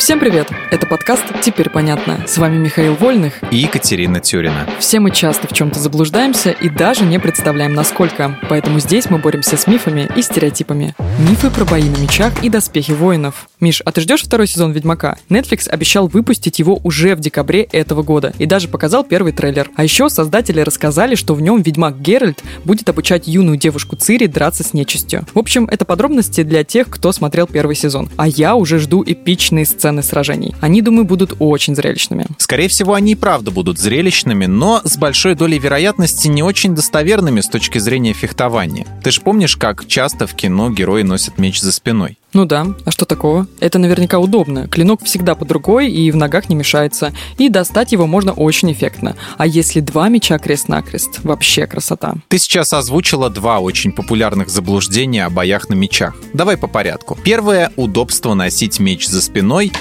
Всем привет! Это подкаст «Теперь понятно». С вами Михаил Вольных и Екатерина Тюрина. Все мы часто в чем-то заблуждаемся и даже не представляем, насколько. Поэтому здесь мы боремся с мифами и стереотипами. Мифы про бои на мечах и доспехи воинов. Миш, а ты ждешь второй сезон «Ведьмака»? Netflix обещал выпустить его уже в декабре этого года и даже показал первый трейлер. А еще создатели рассказали, что в нем ведьмак Геральт будет обучать юную девушку Цири драться с нечистью. В общем, это подробности для тех, кто смотрел первый сезон. А я уже жду эпичные сцены сражений. Они, думаю, будут очень зрелищными. Скорее всего, они и правда будут зрелищными, но с большой долей вероятности не очень достоверными с точки зрения фехтования. Ты же помнишь, как часто в кино герои носят меч за спиной? Ну да, а что такого? Это наверняка удобно. Клинок всегда под рукой и в ногах не мешается. И достать его можно очень эффектно. А если два меча крест-накрест, вообще красота. Ты сейчас озвучила два очень популярных заблуждения о боях на мечах. Давай по порядку. Первое – удобство носить меч за спиной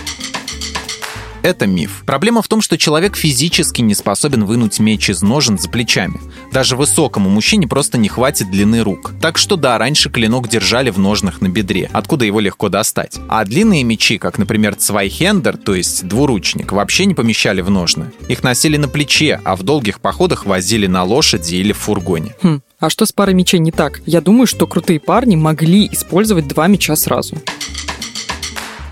это миф. Проблема в том, что человек физически не способен вынуть меч из ножен за плечами. Даже высокому мужчине просто не хватит длины рук. Так что да, раньше клинок держали в ножнах на бедре, откуда его легко достать. А длинные мечи, как, например, цвайхендер, то есть двуручник, вообще не помещали в ножны. Их носили на плече, а в долгих походах возили на лошади или в фургоне. Хм, а что с парой мечей не так? Я думаю, что крутые парни могли использовать два меча сразу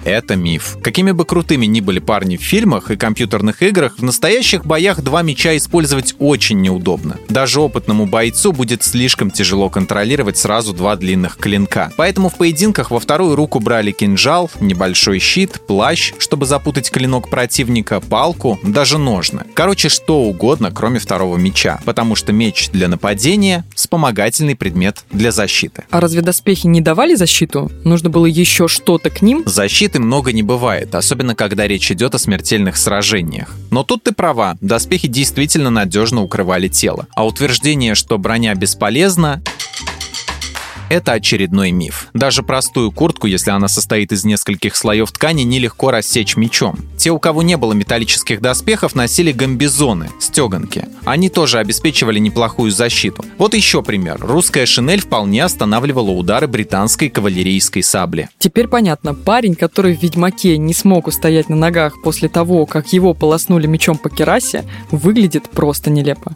это миф. Какими бы крутыми ни были парни в фильмах и компьютерных играх, в настоящих боях два меча использовать очень неудобно. Даже опытному бойцу будет слишком тяжело контролировать сразу два длинных клинка. Поэтому в поединках во вторую руку брали кинжал, небольшой щит, плащ, чтобы запутать клинок противника, палку, даже ножны. Короче, что угодно, кроме второго меча, потому что меч для нападения — вспомогательный предмет для защиты. А разве доспехи не давали защиту? Нужно было еще что-то к ним? Защиты защиты много не бывает, особенно когда речь идет о смертельных сражениях. Но тут ты права, доспехи действительно надежно укрывали тело. А утверждение, что броня бесполезна, это очередной миф. Даже простую куртку, если она состоит из нескольких слоев ткани, нелегко рассечь мечом. Те, у кого не было металлических доспехов, носили гамбизоны, стеганки. Они тоже обеспечивали неплохую защиту. Вот еще пример. Русская шинель вполне останавливала удары британской кавалерийской сабли. Теперь понятно, парень, который в «Ведьмаке» не смог устоять на ногах после того, как его полоснули мечом по керасе, выглядит просто нелепо.